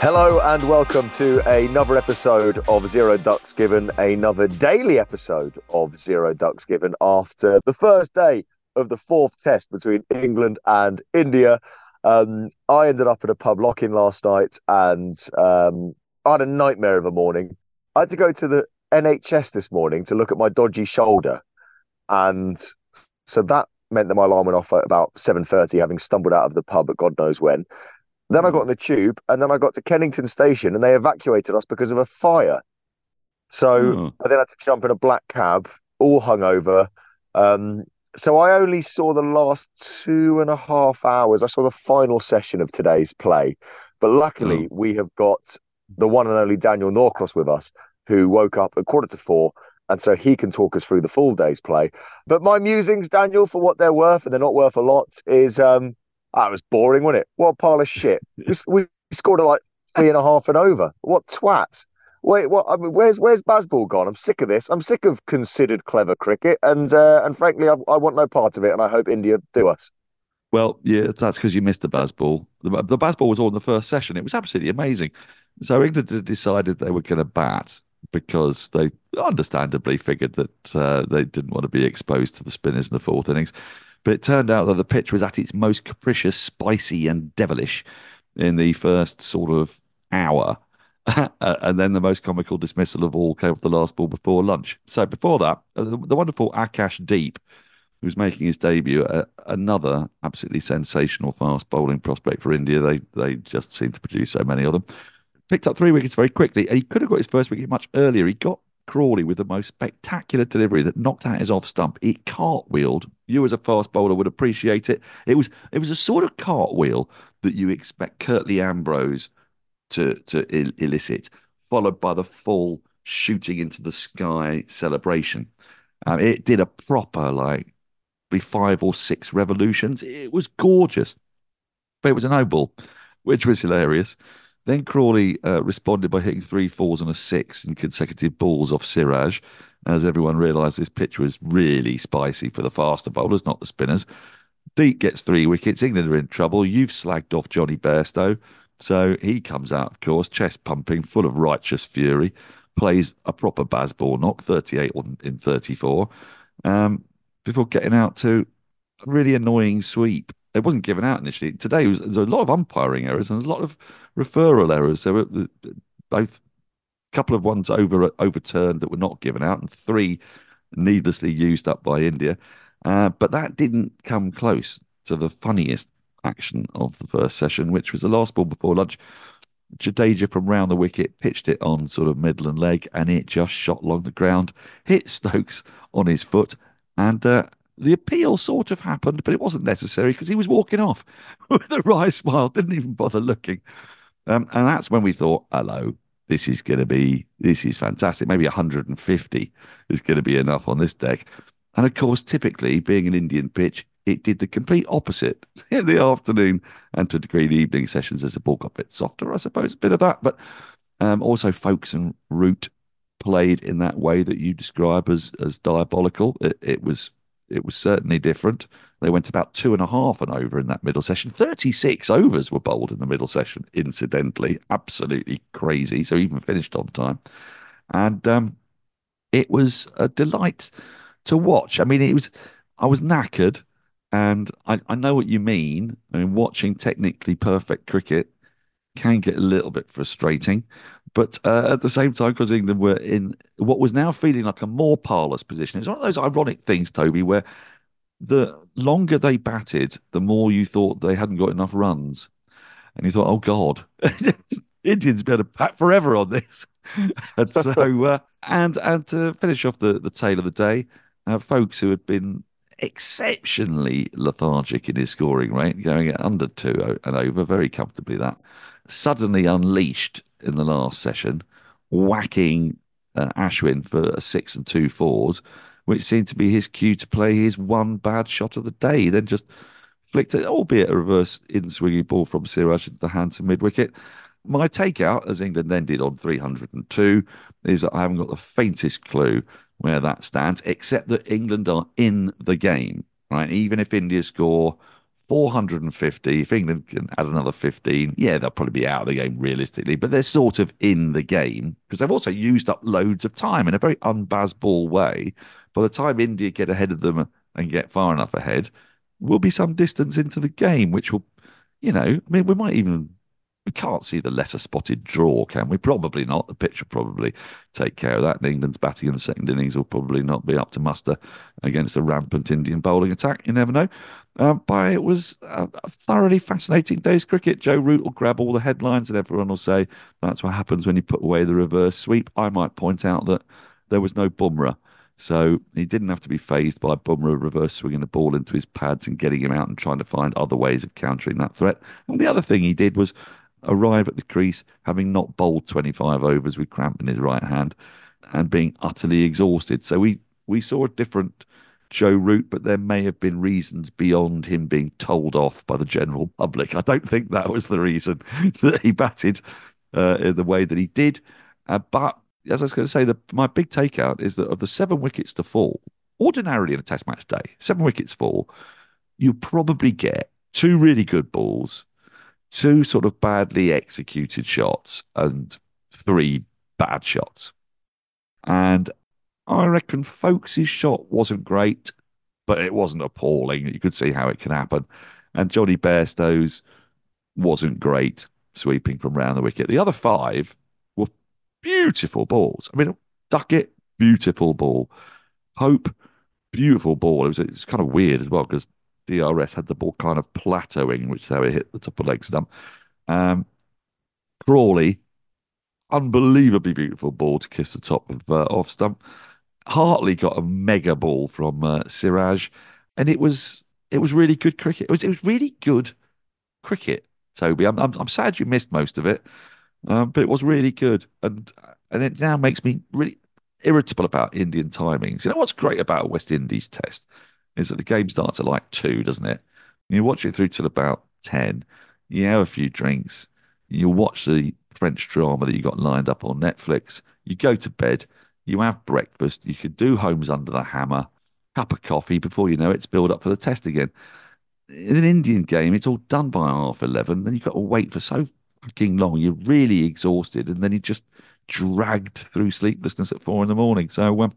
Hello and welcome to another episode of Zero Ducks Given, another daily episode of Zero Ducks Given after the first day of the fourth test between England and India. Um, I ended up at a pub lock-in last night and um, I had a nightmare of a morning. I had to go to the NHS this morning to look at my dodgy shoulder, and so that meant that my alarm went off at about seven thirty, having stumbled out of the pub at God knows when. Then I got on the tube, and then I got to Kennington Station, and they evacuated us because of a fire. So Hmm. I then had to jump in a black cab, all hungover. Um, so I only saw the last two and a half hours. I saw the final session of today's play, but luckily we have got the one and only Daniel Norcross with us, who woke up at quarter to four, and so he can talk us through the full day's play. But my musings, Daniel, for what they're worth, and they're not worth a lot, is um, that was boring, wasn't it? What a pile of shit. we, scored at like three and a half and over. What twat? Wait, what? I mean, where's where's Bazball gone? I'm sick of this. I'm sick of considered clever cricket, and uh, and frankly, I, I want no part of it, and I hope India do us. Well, yeah, that's because you missed the Bazball. The, the Bazball was all in the first session. It was absolutely amazing. So England decided they were going to bat because they understandably figured that uh, they didn't want to be exposed to the spinners in the fourth innings. But it turned out that the pitch was at its most capricious, spicy, and devilish in the first sort of hour. Uh, and then the most comical dismissal of all came with the last ball before lunch. So before that, uh, the, the wonderful Akash Deep, who's making his debut, uh, another absolutely sensational fast bowling prospect for India. They they just seem to produce so many of them. Picked up three wickets very quickly, and he could have got his first wicket much earlier. He got Crawley with the most spectacular delivery that knocked out his off stump. It cartwheeled. You as a fast bowler would appreciate it. It was it was a sort of cartwheel that you expect Curtly Ambrose to to el- elicit, followed by the full shooting into the sky celebration. Um, it did a proper like five or six revolutions. It was gorgeous, but it was a no ball, which was hilarious. Then Crawley uh, responded by hitting three fours and a six in consecutive balls off Siraj, as everyone realised this pitch was really spicy for the faster bowlers, not the spinners. Deep gets three wickets. England are in trouble. You've slagged off Jonny Bairstow. So he comes out, of course, chest pumping, full of righteous fury, plays a proper Bazball knock, 38 on- in 34, um, before getting out to a really annoying sweep. It wasn't given out initially. Today was, there was a lot of umpiring errors and a lot of referral errors. There were both couple of ones over overturned that were not given out, and three needlessly used up by India. Uh, but that didn't come close to the funniest action of the first session, which was the last ball before lunch. Jadeja from round the wicket pitched it on sort of middle and leg, and it just shot along the ground, hit Stokes on his foot, and uh, the appeal sort of happened, but it wasn't necessary because he was walking off with a wry smile, didn't even bother looking. Um, and that's when we thought, hello, this is going to be this is fantastic. Maybe 150 is going to be enough on this deck. And of course, typically being an Indian pitch, it did the complete opposite in the afternoon and to a degree the evening sessions as the ball got a bit softer, I suppose, a bit of that. But um, also and Root played in that way that you describe as as diabolical. It, it was it was certainly different. They went about two and a half and over in that middle session. 36 overs were bowled in the middle session, incidentally. Absolutely crazy. So even finished on time. And um, it was a delight to watch. I mean, it was, I was knackered. And I, I know what you mean. I mean, watching technically perfect cricket can get a little bit frustrating. But uh, at the same time, because England were in what was now feeling like a more parlous position, it's one of those ironic things, Toby, where the longer they batted, the more you thought they hadn't got enough runs. And you thought, oh, God, Indians better bat forever on this. and so, uh, and and to finish off the, the tale of the day, uh, Foakes who had been exceptionally lethargic in his scoring rate, going at under two and over very comfortably, that suddenly unleashed in the last session, whacking uh, Ashwin for six and two fours which seemed to be his cue to play his one bad shot of the day. Then just flicked it, albeit a reverse in swinging ball from Siraj into the hands of mid wicket. My takeout, as England ended on 302, is that I haven't got the faintest clue where that stands, except that England are in the game, right? Even if India score 450, if England can add another 15, yeah, they'll probably be out of the game realistically, but they're sort of in the game because they've also used up loads of time in a very unbazball way by the time India get ahead of them and get far enough ahead, we'll be some distance into the game, which will, you know, I mean, we might even we can't see the lesser spotted draw, can we? Probably not. The pitch will probably take care of that. And England's batting in the second innings will probably not be up to muster against a rampant Indian bowling attack. You never know. Uh, but it was a, a thoroughly fascinating day's cricket. Joe Root will grab all the headlines and everyone will say that's what happens when you put away the reverse sweep. I might point out that there was no Bumrah so he didn't have to be phased by Bumrah reverse swinging the ball into his pads and getting him out and trying to find other ways of countering that threat. And the other thing he did was arrive at the crease having not bowled 25 overs with cramp in his right hand and being utterly exhausted. So we, we saw a different Joe Root, but there may have been reasons beyond him being told off by the general public. I don't think that was the reason that he batted uh, the way that he did. Uh, but as I was going to say, the, my big takeout is that of the seven wickets to fall, ordinarily in a test match day, seven wickets fall, you probably get two really good balls, two sort of badly executed shots, and three bad shots. And I reckon Foakes' shot wasn't great, but it wasn't appalling. You could see how it can happen. And Jonny Bairstow's wasn't great sweeping from round the wicket. The other five beautiful balls. I mean, Duckett, beautiful ball. Pope, beautiful ball. It was, it was kind of weird as well because DRS had the ball kind of plateauing, which is how it hit the top of leg stump. Um, Crawley, unbelievably beautiful ball to kiss the top of uh, off stump. Hartley got a mega ball from uh, Siraj, and it was it was really good cricket. It was it was really good cricket. Toby, I'm I'm, I'm sad you missed most of it. Um, but it was really good, and and it now makes me really irritable about Indian timings. You know what's great about a West Indies test is that the game starts at like two, doesn't it? You watch it through till about ten. You have a few drinks. You watch the French drama that you got lined up on Netflix. You go to bed. You have breakfast. You could do Homes Under the Hammer, cup of coffee before you know it, it's build up for the test again. In an Indian game, it's all done by half eleven. Then you've got to wait for so fucking long. You're really exhausted, and then you just dragged through sleeplessness at four in the morning. So, um,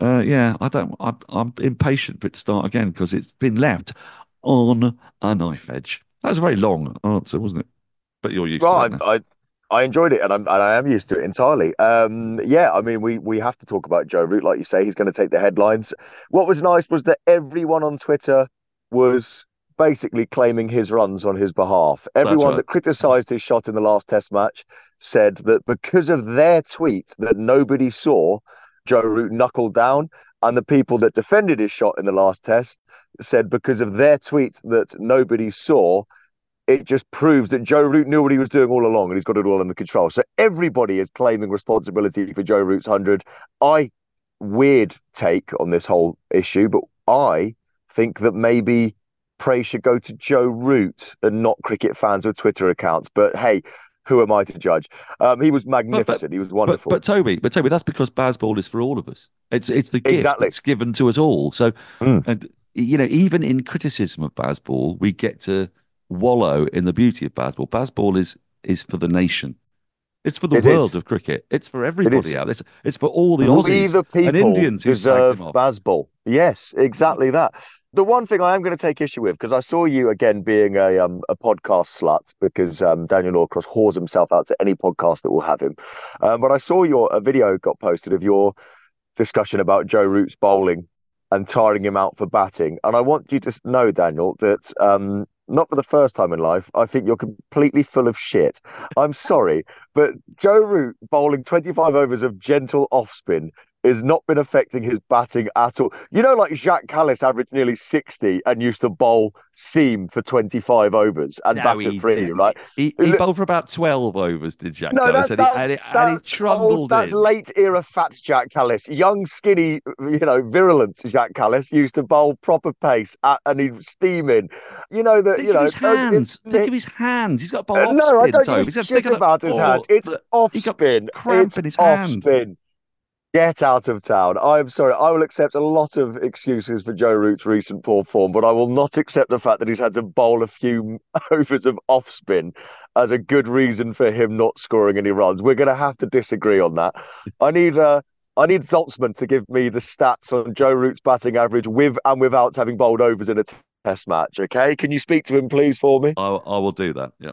uh, yeah, I don't. I'm, I'm impatient for it to start again because it's been left on a knife edge. That was a very long answer, wasn't it? But you're used well, to it. I, I I enjoyed it, and I'm and I am used to it entirely. Um, yeah, I mean, we we have to talk about Joe Root, like you say. He's going to take the headlines. What was nice was that everyone on Twitter was basically claiming his runs on his behalf. Everyone right. that criticised his shot in the last Test match said that because of their tweet that nobody saw, Joe Root knuckled down, and the people that defended his shot in the last Test said because of their tweet that nobody saw, it just proves that Joe Root knew what he was doing all along and he's got it all under control. So everybody is claiming responsibility for Joe Root's 100. I, weird take on this whole issue, but I think that maybe praise should go to Joe Root and not cricket fans with Twitter accounts. But hey, who am I to judge? Um, he was magnificent. But, but, he was wonderful. But, but, Toby, but Toby, that's because Bazball is for all of us. It's it's the gift Exactly. that's given to us all. So, Mm. and you know, even in criticism of Bazball, we get to wallow in the beauty of Bazball. Bazball is is for the nation. It's for the It world is. of cricket. It's for everybody is. out. It's it's for all the we Aussies the people and Indians deserve. Bazball. Yes, exactly that. The one thing I am going to take issue with, because I saw you again being a um, a podcast slut, because um, Daniel Norcross whores himself out to any podcast that will have him. Um, but I saw your a video got posted of your discussion about Joe Root's bowling and tiring him out for batting. And I want you to know, Daniel, that um, not for the first time in life, I think you're completely full of shit. I'm sorry, but Joe Root bowling 25 overs of gentle off spin has not been affecting his batting at all. You know, like Jacques Kallis averaged nearly 60 and used to bowl seam for 25 overs and No, didn't. right? He, he Look- bowled for about 12 overs, did Jack No, Kallis, that's, and, he, that's, and, he, that's, and he old- that's in. late era fat Jack Kallis. Young, skinny, you know, virulent Jack Kallis used to bowl proper pace at, and he'd steam in. You know that. You know, his hands. it- Think of his hands. He's got bowl Uh, off no, I don't give He's a shit about his oh, hand. It's off spin. cramp It's in his off hand. spin. Get out of town. I'm sorry. I will accept a lot of excuses for Joe Root's recent poor form, but I will not accept the fact that he's had to bowl a few overs of off spin as a good reason for him not scoring any runs. We're going to have to disagree on that. I need uh, I need Zaltzman to give me the stats on Joe Root's batting average with and without having bowled overs in a test match. Okay, can you speak to him, please, for me? I, I will do that. Yeah.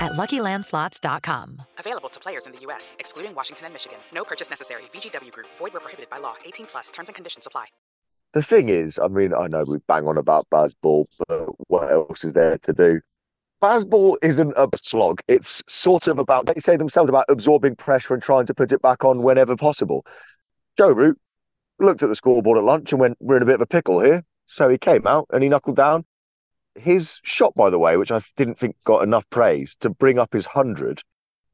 at luckylandslots.com. Available to players in the U.S., excluding Washington and Michigan. No purchase necessary. VGW Group. Void were prohibited by law. 18 plus. Terms and conditions apply. The thing is, I mean, I know we bang on about Bazball, but what else is there to do? Bazball isn't a slog. It's sort of about, they say themselves, about absorbing pressure and trying to put it back on whenever possible. Joe Root looked at the scoreboard at lunch and went, We're in a bit of a pickle here. So he came out and he knuckled down. His shot, by the way, which I didn't think got enough praise to bring up his 100,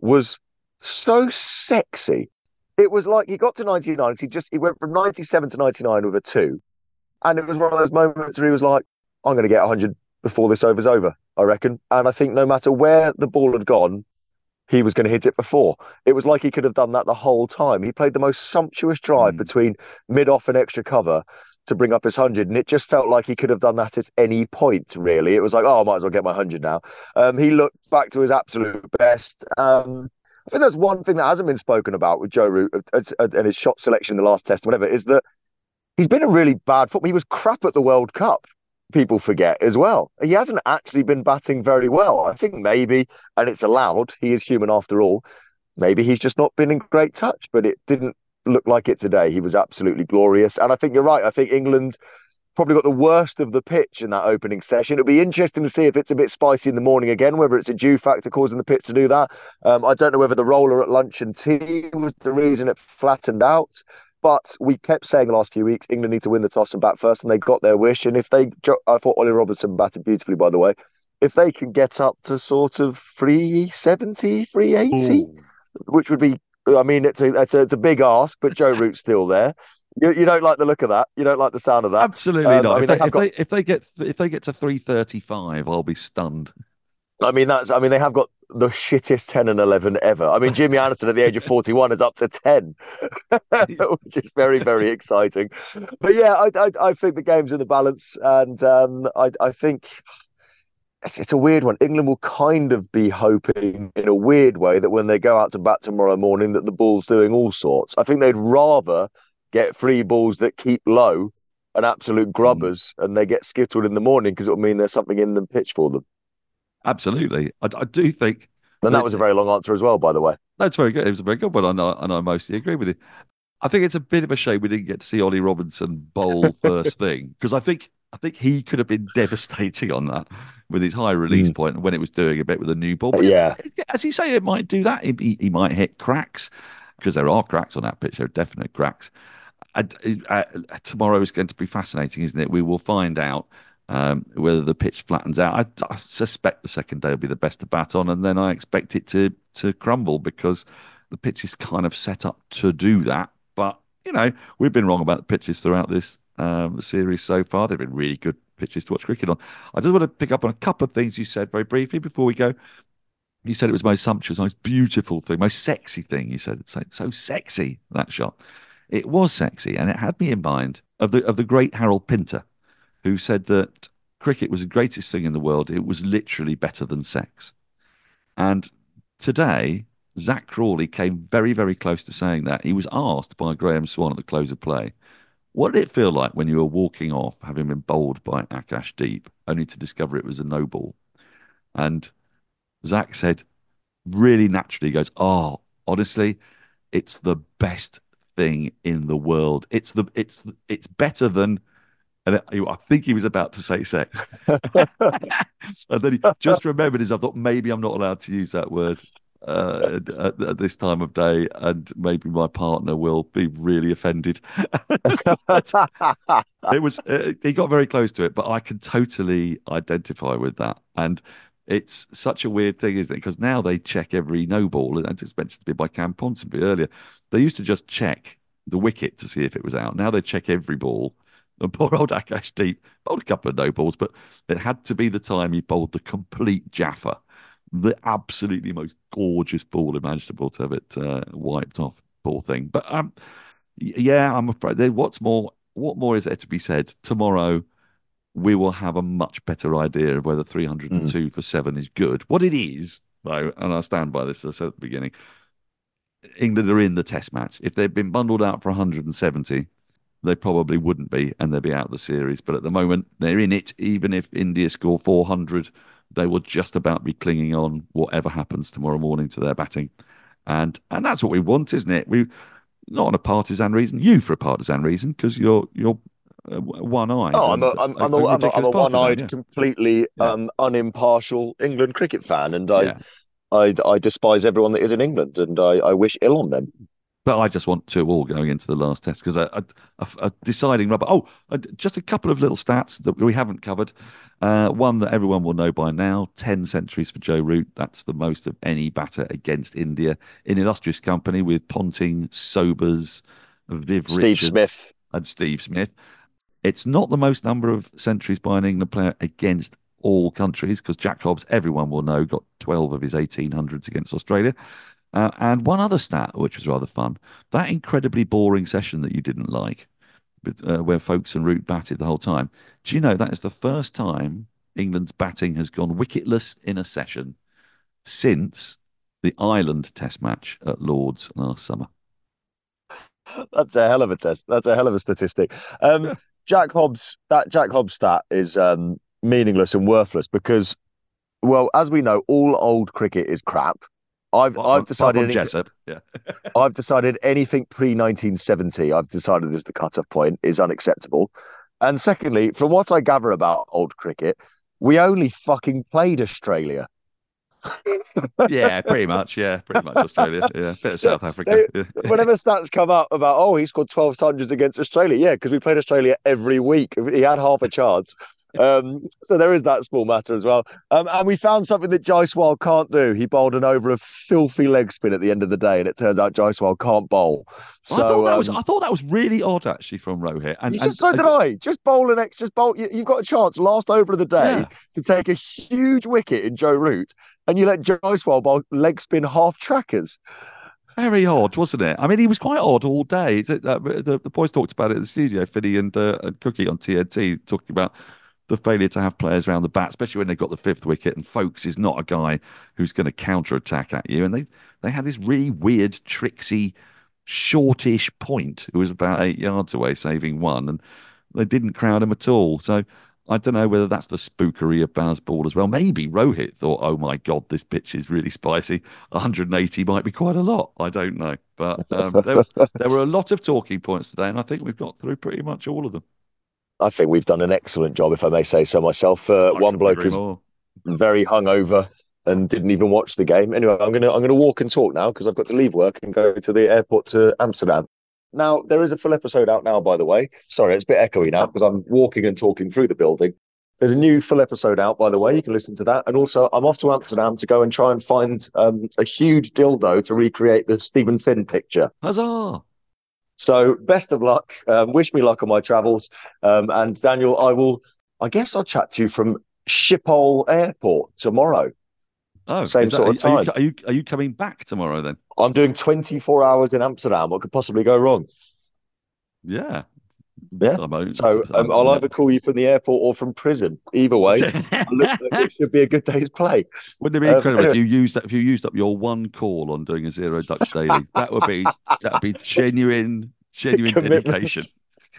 was so sexy. It was like he got to 99, he just he went from 97 to 99 with a two. And it was one of those moments where he was like, I'm going to get 100 before this over's over, I reckon. And I think no matter where the ball had gone, he was going to hit it for four. It was like he could have done that the whole time. He played the most sumptuous drive hmm. between mid off and extra cover to bring up his 100. And it just felt like he could have done that at any point, really. It was like, oh, I might as well get my 100 now. Um, he looked back to his absolute best. Um, I think there's one thing that hasn't been spoken about with Joe Root uh, uh, and his shot selection in the last test, whatever, is that he's been a really bad football. He was crap at the World Cup. People forget as well. He hasn't actually been batting very well. I think maybe, and it's allowed. He is human after all. Maybe he's just not been in great touch, but it didn't look like it today. He was absolutely glorious, and I think you're right. I think England probably got the worst of the pitch in that opening session. It'll be interesting to see if it's a bit spicy in the morning again, whether it's a dew factor causing the pitch to do that. Um, I don't know whether the roller at lunch and tea was the reason it flattened out. But we kept saying the last few weeks, England need to win the toss and bat first, and they got their wish. And if they, I thought Ollie Robinson batted beautifully, by the way. If they can get up to sort of 370, 380, Ooh. which would be, I mean, it's a, it's a, it's a big ask, but Joe Root's still there. You, you don't like the look of that. You don't like the sound of that. Absolutely um, not. I mean, if, they, if, got... they, if they get if they get to three thirty five, I'll be stunned. I mean, that's. I mean, they have got the shittest ten and eleven ever. I mean, Jimmy Anderson at the age of forty one is up to ten, which is very very exciting. But yeah, I, I, I think the game's in the balance, and um, I I think it's, it's, a weird one. England will kind of be hoping in a weird way that when they go out to bat tomorrow morning, that the ball's doing all sorts. I think they'd rather get three balls that keep low and absolute hmm. grubbers, mm. and they get skittled in the morning because it'll mean there's something in the pitch for them. Absolutely, I, I do think. And that, that was a very long answer as well, by the way. That's very good. It was a very good one, and I, and I mostly agree with you. I think it's a bit of a shame we didn't get to see Ollie Robinson bowl first thing because I think I think he could have been devastating on that with his high release mm. point when it was doing a bit with a new ball. But yeah, as you say, it might do that. He, he might hit cracks because there are cracks on that pitch. There are definite cracks. I, I, tomorrow is going to be fascinating, isn't it? We will find out um, whether the pitch flattens out. I, I, suspect the second day will be the best to bat on, and then I expect it to to crumble because the pitch is kind of set up to do that. But you know, we've been wrong about the pitches throughout this um, series so far. They've been really good pitches to watch cricket on. I just want to pick up on a couple of things you said very briefly before we go. You said it was most sumptuous, most beautiful thing, most sexy thing. You said so, so sexy that shot. It was sexy, and it had me in mind of the of the great Harold Pinter, who said that cricket was the greatest thing in the world. It was literally better than sex. And today, Zak Crawley came very, very close to saying that. He was asked by Graeme Swann at the close of play, what did it feel like when you were walking off, having been bowled by Akash Deep, only to discover it was a no ball? And Zak said, really naturally, goes, Oh, honestly, it's the best thing in the world. It's the it's it's better than and I think he was about to say sex. and then he just remembered his. I thought maybe I'm not allowed to use that word uh, at, at, this time of day, and maybe my partner will be really offended. it was. Uh, he got very close to it, but I can totally identify with that. And it's such a weird thing, isn't it? Because now they check every no ball, and it's mentioned to me by Cam Ponsonby earlier. They used to just check the wicket to see if it was out. Now they check every ball. And poor old Akash Deep bowled a couple of no balls, but it had to be the time he bowled the complete Jaffa, the absolutely most gorgeous ball imaginable to have it uh, wiped off. Poor thing. But um, yeah, I'm afraid. What's more? What more is there to be said? Tomorrow, we will have a much better idea of whether 302 mm. for seven is good. What it is, though, and I stand by this, as I said at the beginning, England are in the test match. If they'd been bundled out for 170, they probably wouldn't be and they'd be out of the series. But at the moment, they're in it. Even if India score 400, they will just about be clinging on whatever happens tomorrow morning to their batting. And and that's what we want, isn't it? We not on a partisan reason, you for a partisan reason, because you're you're uh, one-eyed. Oh, I'm a, I'm, I'm, a, I'm, a, I'm a one-eyed, yeah. completely yeah. Um, unimpartial England cricket fan, and I, yeah. I, I despise everyone that is in England, and I, I wish ill on them. But I just want two all going into the last test because a, a, a, deciding rubber. Oh, just a couple of little stats that we haven't covered. Uh, one that everyone will know by now: ten centuries for Joe Root. That's the most of any batter against India in illustrious company with Ponting, Sobers, Viv Steve Richards, Smith, and Steve Smith. It's not the most number of centuries by an England player against all countries because Jack Hobbs, everyone will know, got 12 of his 1800s against Australia. Uh, and one other stat, which was rather fun, that incredibly boring session that you didn't like, but, uh, where Foakes and Root batted the whole time. Do you know that is the first time England's batting has gone wicketless in a session since the Ireland Test match at Lords last summer? That's a hell of a test. That's a hell of a statistic. Um, Jack Hobbs, that Jack Hobbs stat is um, meaningless and worthless because, well, as we know, all old cricket is crap. I've well, I've decided any, Jessup, yeah. I've decided anything pre 1970. I've decided as the cutoff point is unacceptable. And secondly, from what I gather about old cricket, we only fucking played Australia. yeah, pretty much. Yeah, pretty much Australia. Yeah, bit of South Africa. They- Whenever stats come up about, oh, he scored 12 hundreds against Australia. Yeah, because we played Australia every week. He had half a chance. Um, so there is that small matter as well. Um, and we found something that Jaiswal can't do. He bowled an over a filthy leg spin at the end of the day, and it turns out Jaiswal can't bowl. So I thought that was um, I thought that was really odd actually from Rohit. And, you and just, so did I. Just bowl an extra bowl. You, you've got a chance last over of the day Yeah. to take a huge wicket in Joe Root, and you let Jaiswal bowl leg spin half trackers. Very odd, wasn't it? I mean, he was quite odd all day. It- uh, the, the boys talked about it in the studio, Finney and, uh, and Cookie on TNT, talking about the failure to have players around the bat, especially when they've got the fifth wicket. And Foakes is not a guy who's going to counter attack at you. And they, they had this really weird, tricksy, shortish point who was about eight yards away, saving one. And they didn't crowd him at all. So I don't know whether that's the spookery of Bazball as well. Maybe Rohit thought, oh my God, this pitch is really spicy. 180 might be quite a lot. I don't know. But um, there, there were a lot of talking points today, and I think we've got through pretty much all of them. I think we've done an excellent job, if I may say so myself. Uh, one bloke is more. very hungover and didn't even watch the game. Anyway, I'm gonna I'm gonna walk and talk now because I've got to leave work and go to the airport to Amsterdam. Now there is a full episode out now, by the way. Sorry, it's a bit echoey now because I'm walking and talking through the building. There's a new full episode out, by the way. You can listen to that. And also, I'm off to Amsterdam to go and try and find um, a huge dildo to recreate the Steven Finn picture. Huzzah! So, best of luck. Um, wish me luck on my travels. Um, and Daniel, I will. I guess I'll chat to you from Schiphol Airport tomorrow. Oh, Same that- sort of are you- time. Are you, are you coming back tomorrow then? I'm doing 24 hours in Amsterdam. What could possibly go wrong? Yeah. Yeah. So um, I'll either call you from the airport or from prison. Either way, it should be a good day's play. Wouldn't it be Um, incredible if you used that if you used up your one call on doing a zero Dutch daily? That would be that would be genuine, genuine Commitment. dedication.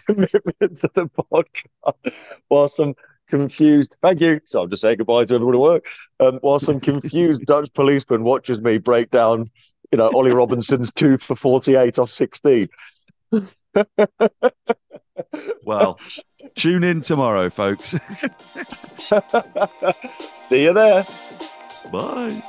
commitment to the podcast while some confused thank you so i'm just saying goodbye to everyone at work um, while some confused dutch policeman watches me break down you know ollie robinson's two for 48 off 16 Well, tune in tomorrow, folks. see you there Bye.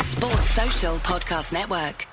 Sports Social Podcast Network.